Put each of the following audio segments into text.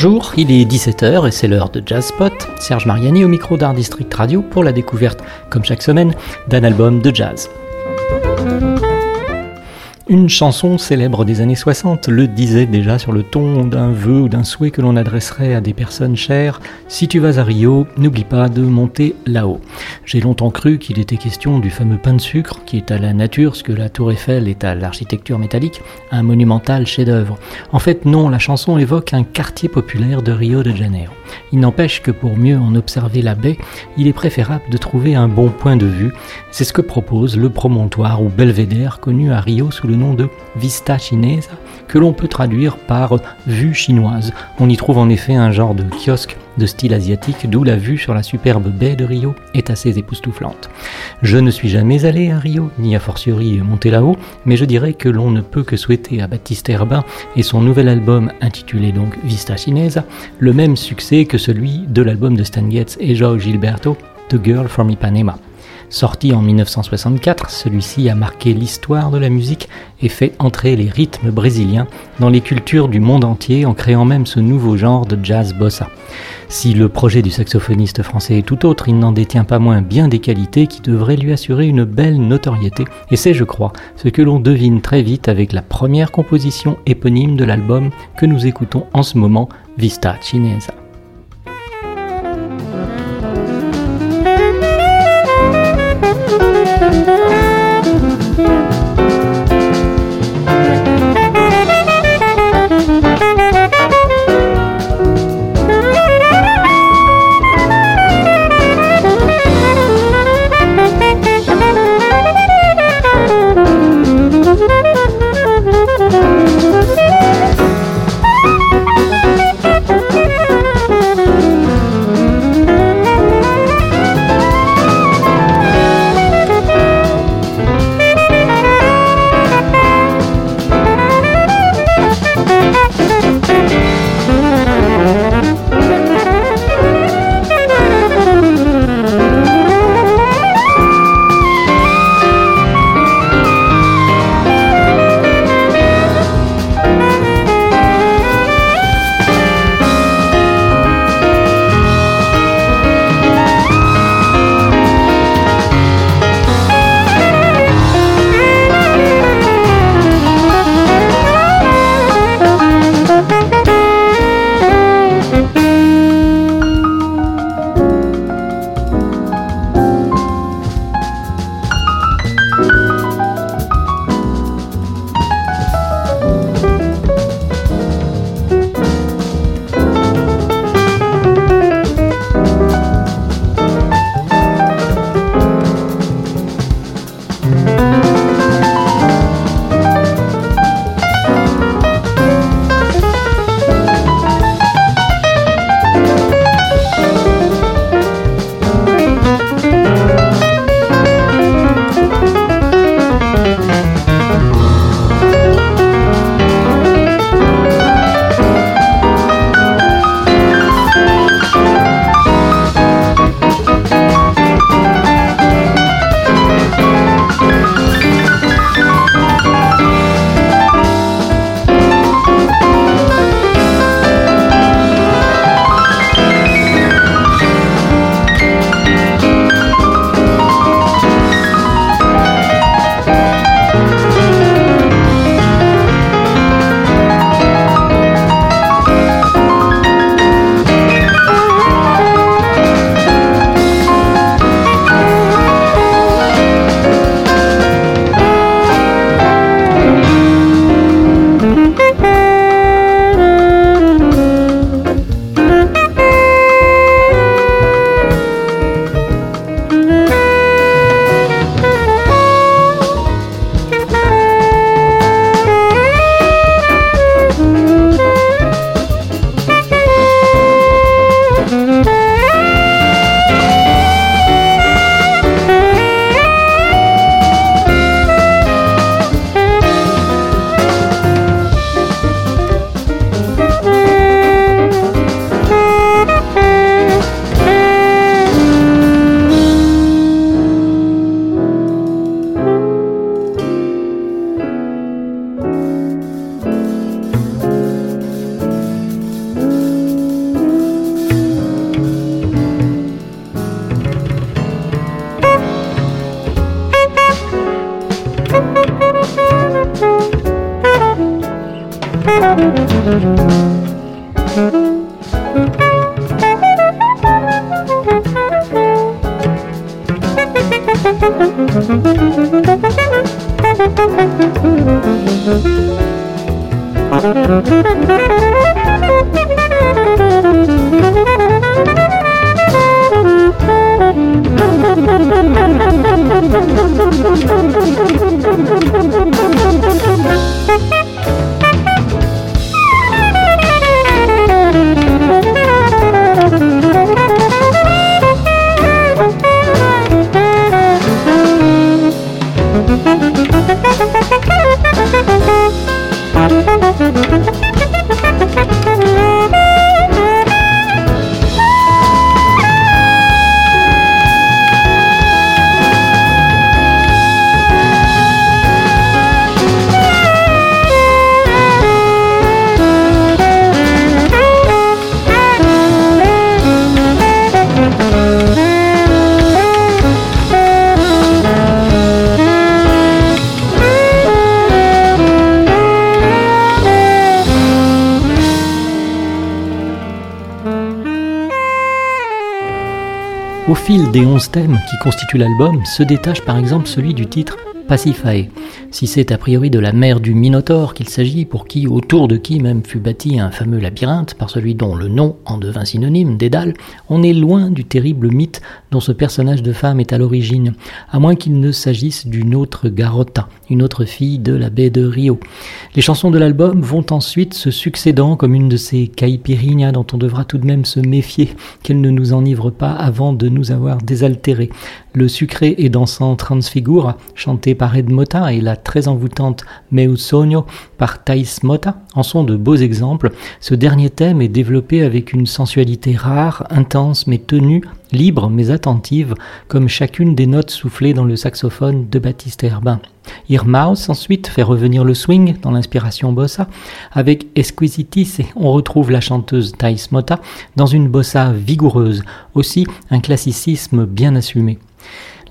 Bonjour, il est 17h et c'est l'heure de Jazz Spot. Serge Mariani au micro d'Art District Radio pour la découverte, comme chaque semaine, d'un album de jazz. Une chanson célèbre des années 60 le disait déjà sur le ton d'un vœu ou d'un souhait que l'on adresserait à des personnes chères. Si tu vas à Rio, n'oublie pas de monter là-haut. J'ai longtemps cru qu'il était question du fameux pain de sucre qui est à la nature ce que la tour Eiffel est à l'architecture métallique, un monumental chef-d'œuvre. En fait non, la chanson évoque un quartier populaire de Rio de Janeiro. Il n'empêche que pour mieux en observer la baie, il est préférable de trouver un bon point de vue. C'est ce que propose le promontoire ou belvédère connu à Rio sous le nom de Vista Chinesa, que l'on peut traduire par vue chinoise. On y trouve en effet un genre de kiosque de style asiatique, d'où la vue sur la superbe baie de Rio est assez époustouflante. Je ne suis jamais allé à Rio, ni a fortiori monté là-haut, mais je dirais que l'on ne peut que souhaiter à Baptiste Herbin et son nouvel album intitulé donc Vista Chinesa le même succès que celui de l'album de Stan Getz et Joao Gilberto, The Girl from Ipanema. Sorti en 1964, celui-ci a marqué l'histoire de la musique et fait entrer les rythmes brésiliens dans les cultures du monde entier en créant même ce nouveau genre de jazz bossa. Si le projet du saxophoniste français est tout autre, il n'en détient pas moins bien des qualités qui devraient lui assurer une belle notoriété, et c'est, je crois, ce que l'on devine très vite avec la première composition éponyme de l'album que nous écoutons en ce moment, Vista Chinesa. Au fil des onze thèmes qui constituent l'album se détache par exemple celui du titre Pacifae. Si c'est a priori de la mer du Minotaure qu'il s'agit, pour qui, autour de qui même fut bâti un fameux labyrinthe, par celui dont le nom en devint synonyme, Dédale, on est loin du terrible mythe dont ce personnage de femme est à l'origine, à moins qu'il ne s'agisse d'une autre Garota, une autre fille de la baie de Rio. Les chansons de l'album vont ensuite se succédant comme une de ces caipirinhas dont on devra tout de même se méfier qu'elles ne nous enivrent pas avant de nous avoir désaltérés. Le sucré et dansant Transfigura, chanté par Ed Mota, et la très envoûtante Meu Sonho par Thais Mota en sont de beaux exemples. Ce dernier thème est développé avec une sensualité rare, intense mais tenue, libre mais attentive, comme chacune des notes soufflées dans le saxophone de Baptiste Herbin. Irmaus ensuite fait revenir le swing dans l'inspiration bossa. Avec Exquisitis, on retrouve la chanteuse Thais Mota dans une bossa vigoureuse, aussi un classicisme bien assumé.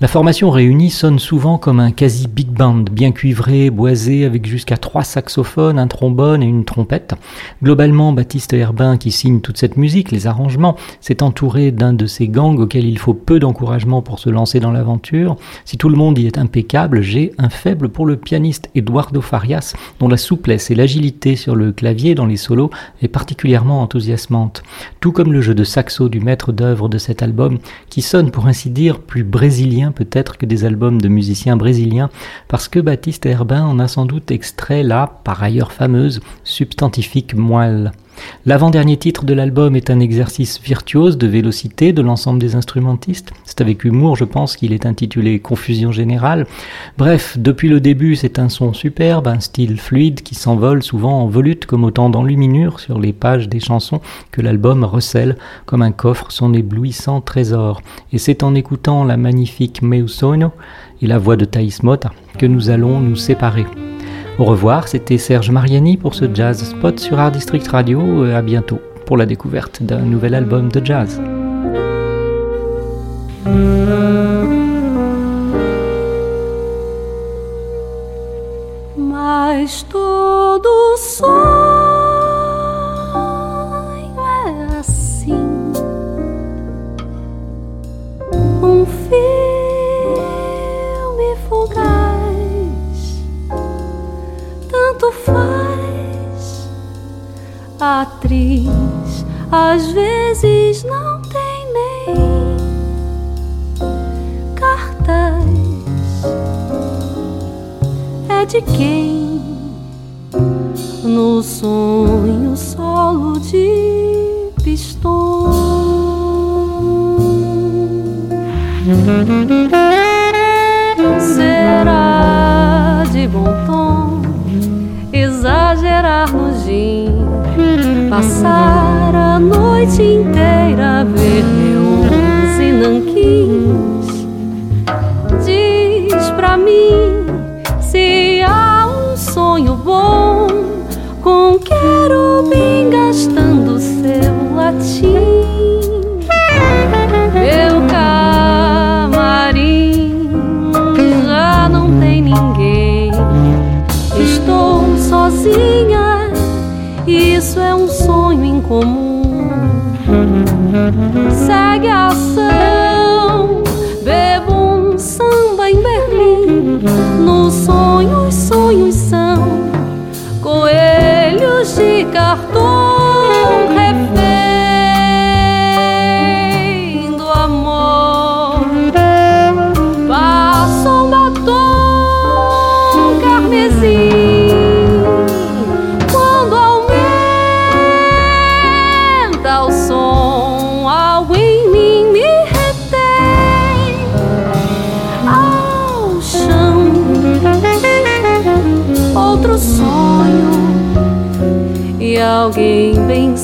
La formation réunie sonne souvent comme un quasi big band, bien cuivré, boisé, avec jusqu'à trois saxophones, un trombone et une trompette. Globalement, Baptiste Herbin, qui signe toute cette musique, les arrangements, s'est entouré d'un de ces gangs auxquels il faut peu d'encouragement pour se lancer dans l'aventure. Si tout le monde y est impeccable, j'ai un faible pour le pianiste Eduardo Farias, dont la souplesse et l'agilité sur le clavier dans les solos est particulièrement enthousiasmante. Tout comme le jeu de saxo du maître d'œuvre de cet album, qui sonne pour ainsi dire plus brésilien peut-être que des albums de musiciens brésiliens, parce que Baptiste Herbin en a sans doute extrait la, par ailleurs fameuse, substantifique moelle. L'avant-dernier titre de l'album est un exercice virtuose de vélocité de l'ensemble des instrumentistes. C'est avec humour, je pense, qu'il est intitulé Confusion générale. Bref, depuis le début, c'est un son superbe, un style fluide qui s'envole souvent en volute comme autant d'enluminures sur les pages des chansons que l'album recèle comme un coffre son éblouissant trésor. Et c'est en écoutant la magnifique Meu Sonho et la voix de Thaïs Mota que nous allons nous séparer. Au revoir, c'était Serge Mariani pour ce Jazz Spot sur Art District Radio. À bientôt pour la découverte d'un nouvel album de jazz. Às vezes não tem nem cartaz. É de quem no sonho solo de pistão. Será de bom passar a noite inteira a ver meus e nanquins. Diz pra mim se há um sonho bom com querubim gastando Sagaço alguém bem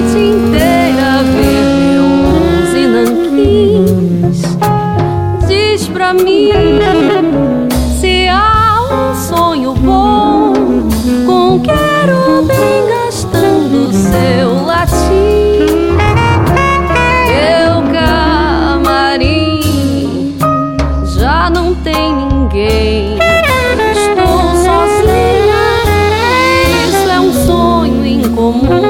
noite inteira ver meus e nanquins. Diz pra mim se há um sonho bom com quero bem gastando seu latim. Eu camarim já não tem ninguém. Estou sozinha, isso é um sonho incomum.